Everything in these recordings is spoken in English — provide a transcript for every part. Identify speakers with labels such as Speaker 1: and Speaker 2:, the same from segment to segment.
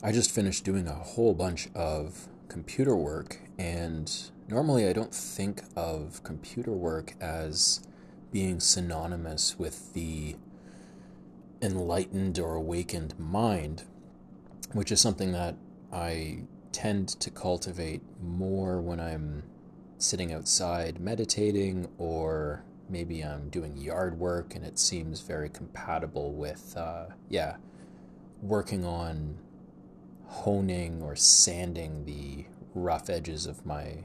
Speaker 1: I just finished doing a whole bunch of computer work, and normally I don't think of computer work as being synonymous with the enlightened or awakened mind, which is something that I tend to cultivate more when I'm sitting outside meditating or maybe I'm doing yard work and it seems very compatible with, uh, yeah, working on honing or sanding the rough edges of my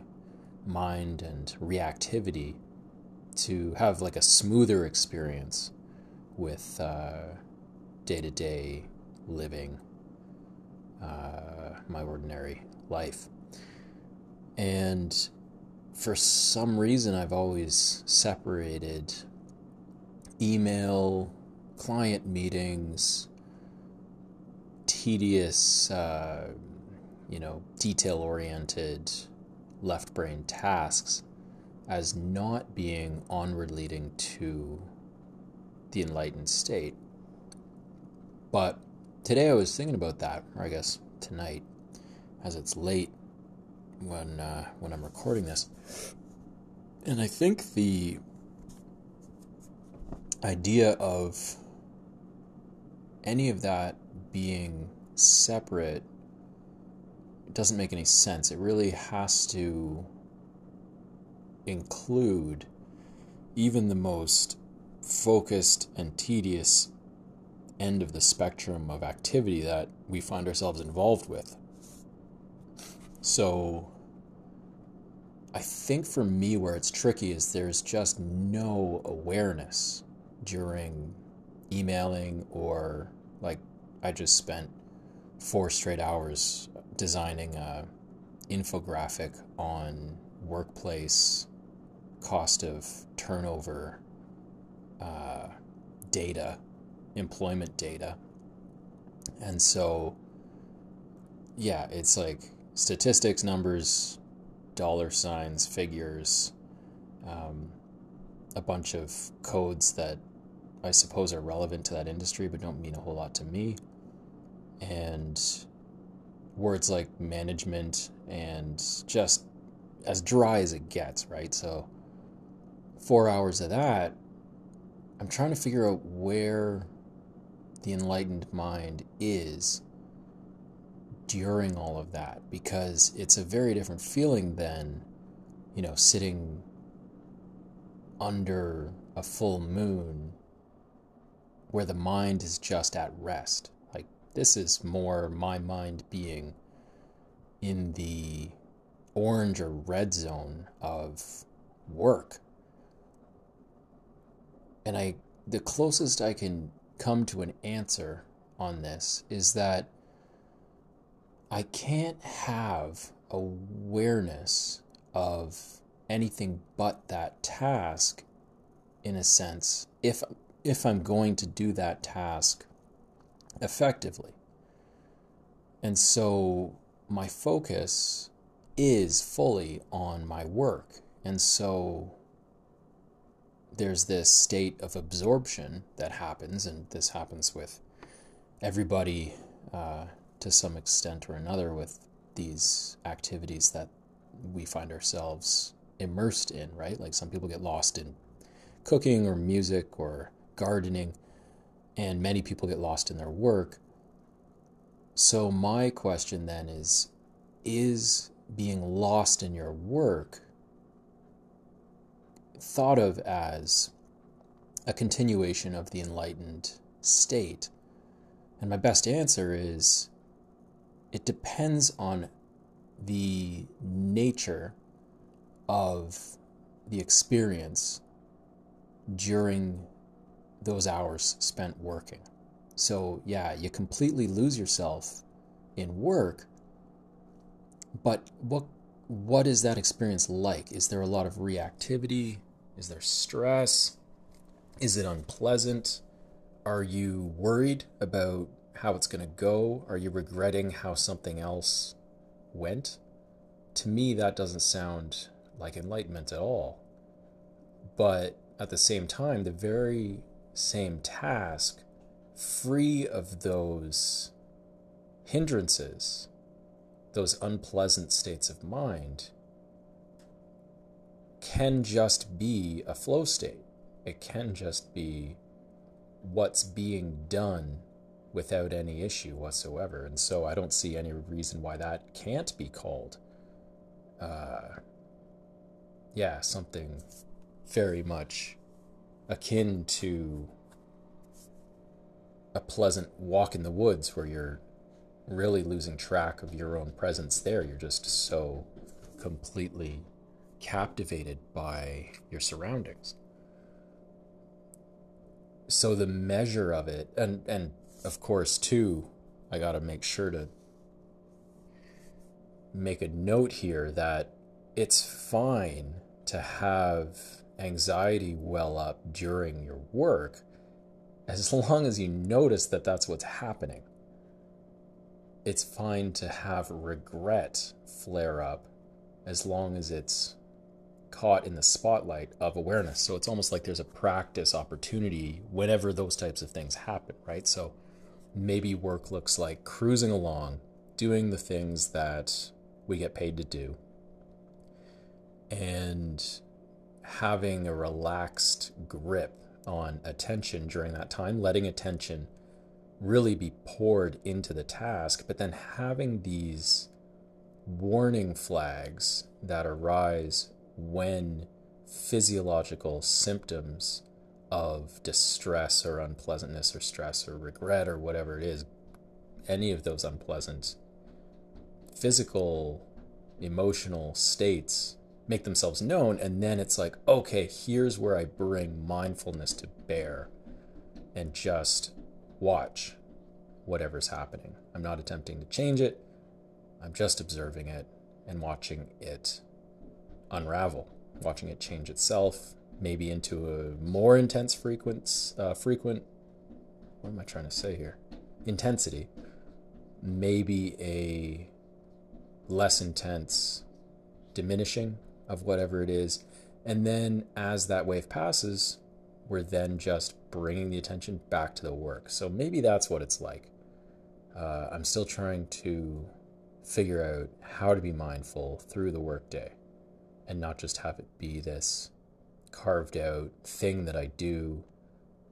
Speaker 1: mind and reactivity to have like a smoother experience with day to day living, uh, my ordinary life. And for some reason, I've always separated email, client meetings, tedious, uh, you know, detail oriented left brain tasks as not being onward leading to the enlightened state. But today I was thinking about that, or I guess tonight, as it's late when uh, when I'm recording this, and I think the idea of any of that being separate doesn't make any sense. It really has to include even the most focused and tedious end of the spectrum of activity that we find ourselves involved with. So, I think for me, where it's tricky is there's just no awareness during emailing or like I just spent four straight hours designing a infographic on workplace cost of turnover uh, data, employment data. And so, yeah, it's like statistics, numbers, dollar signs, figures, um, a bunch of codes that I suppose are relevant to that industry but don't mean a whole lot to me. And words like management and just as dry as it gets, right? So, four hours of that, I'm trying to figure out where the enlightened mind is during all of that because it's a very different feeling than, you know, sitting under a full moon where the mind is just at rest. This is more my mind being in the orange or red zone of work. And I the closest I can come to an answer on this is that I can't have awareness of anything but that task in a sense if if I'm going to do that task effectively. And so my focus is fully on my work. And so there's this state of absorption that happens, and this happens with everybody uh, to some extent or another with these activities that we find ourselves immersed in, right? Like some people get lost in cooking or music or gardening, and many people get lost in their work. So, my question then is Is being lost in your work thought of as a continuation of the enlightened state? And my best answer is it depends on the nature of the experience during those hours spent working. So, yeah, you completely lose yourself in work, but what what is that experience like? Is there a lot of reactivity? Is there stress? Is it unpleasant? Are you worried about how it's going to go? Are you regretting how something else went? To me, that doesn't sound like enlightenment at all. But at the same time, the very same task, free of those hindrances, those unpleasant states of mind, can just be a flow state. It can just be what's being done without any issue whatsoever. And so I don't see any reason why that can't be called, uh, yeah, something very much akin to a pleasant walk in the woods where you're really losing track of your own presence there. You're just so completely captivated by your surroundings. So the measure of it, and and of course too, I got to make sure to make a note here that it's fine to have anxiety well up during your work as long as you notice that that's what's happening. It's fine to have regret flare up as long as it's caught in the spotlight of awareness. So it's almost like there's a practice opportunity whenever those types of things happen, right? So maybe work looks like cruising along, doing the things that we get paid to do, and having a relaxed grip on attention during that time, letting attention really be poured into the task, but then having these warning flags that arise when physiological symptoms of distress or unpleasantness or stress or regret or whatever it is, any of those unpleasant physical, emotional states make themselves known. And then it's like, okay, here's where I bring mindfulness to bear and just watch whatever's happening. I'm not attempting to change it, I'm just observing it and watching it unravel, watching it change itself, maybe into a more intense frequent, uh, frequent, what am I trying to say here? Intensity, maybe a less intense diminishing of whatever it is. And then as that wave passes, we're then just bringing the attention back to the work. So maybe that's what it's like. Uh, I'm still trying to figure out how to be mindful through the workday and not just have it be this carved out thing that I do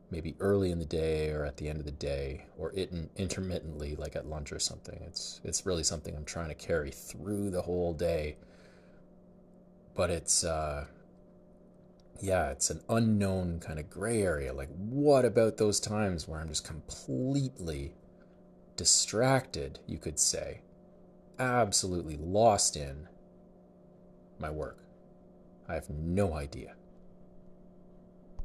Speaker 1: maybe early in the day or at the end of the day or it intermittently like at lunch or something it's it's really something I'm trying to carry through the whole day but it's uh yeah it's an unknown kind of gray area. Like what about those times where I'm just completely distracted you could say? Absolutely lost in my work. I have no idea.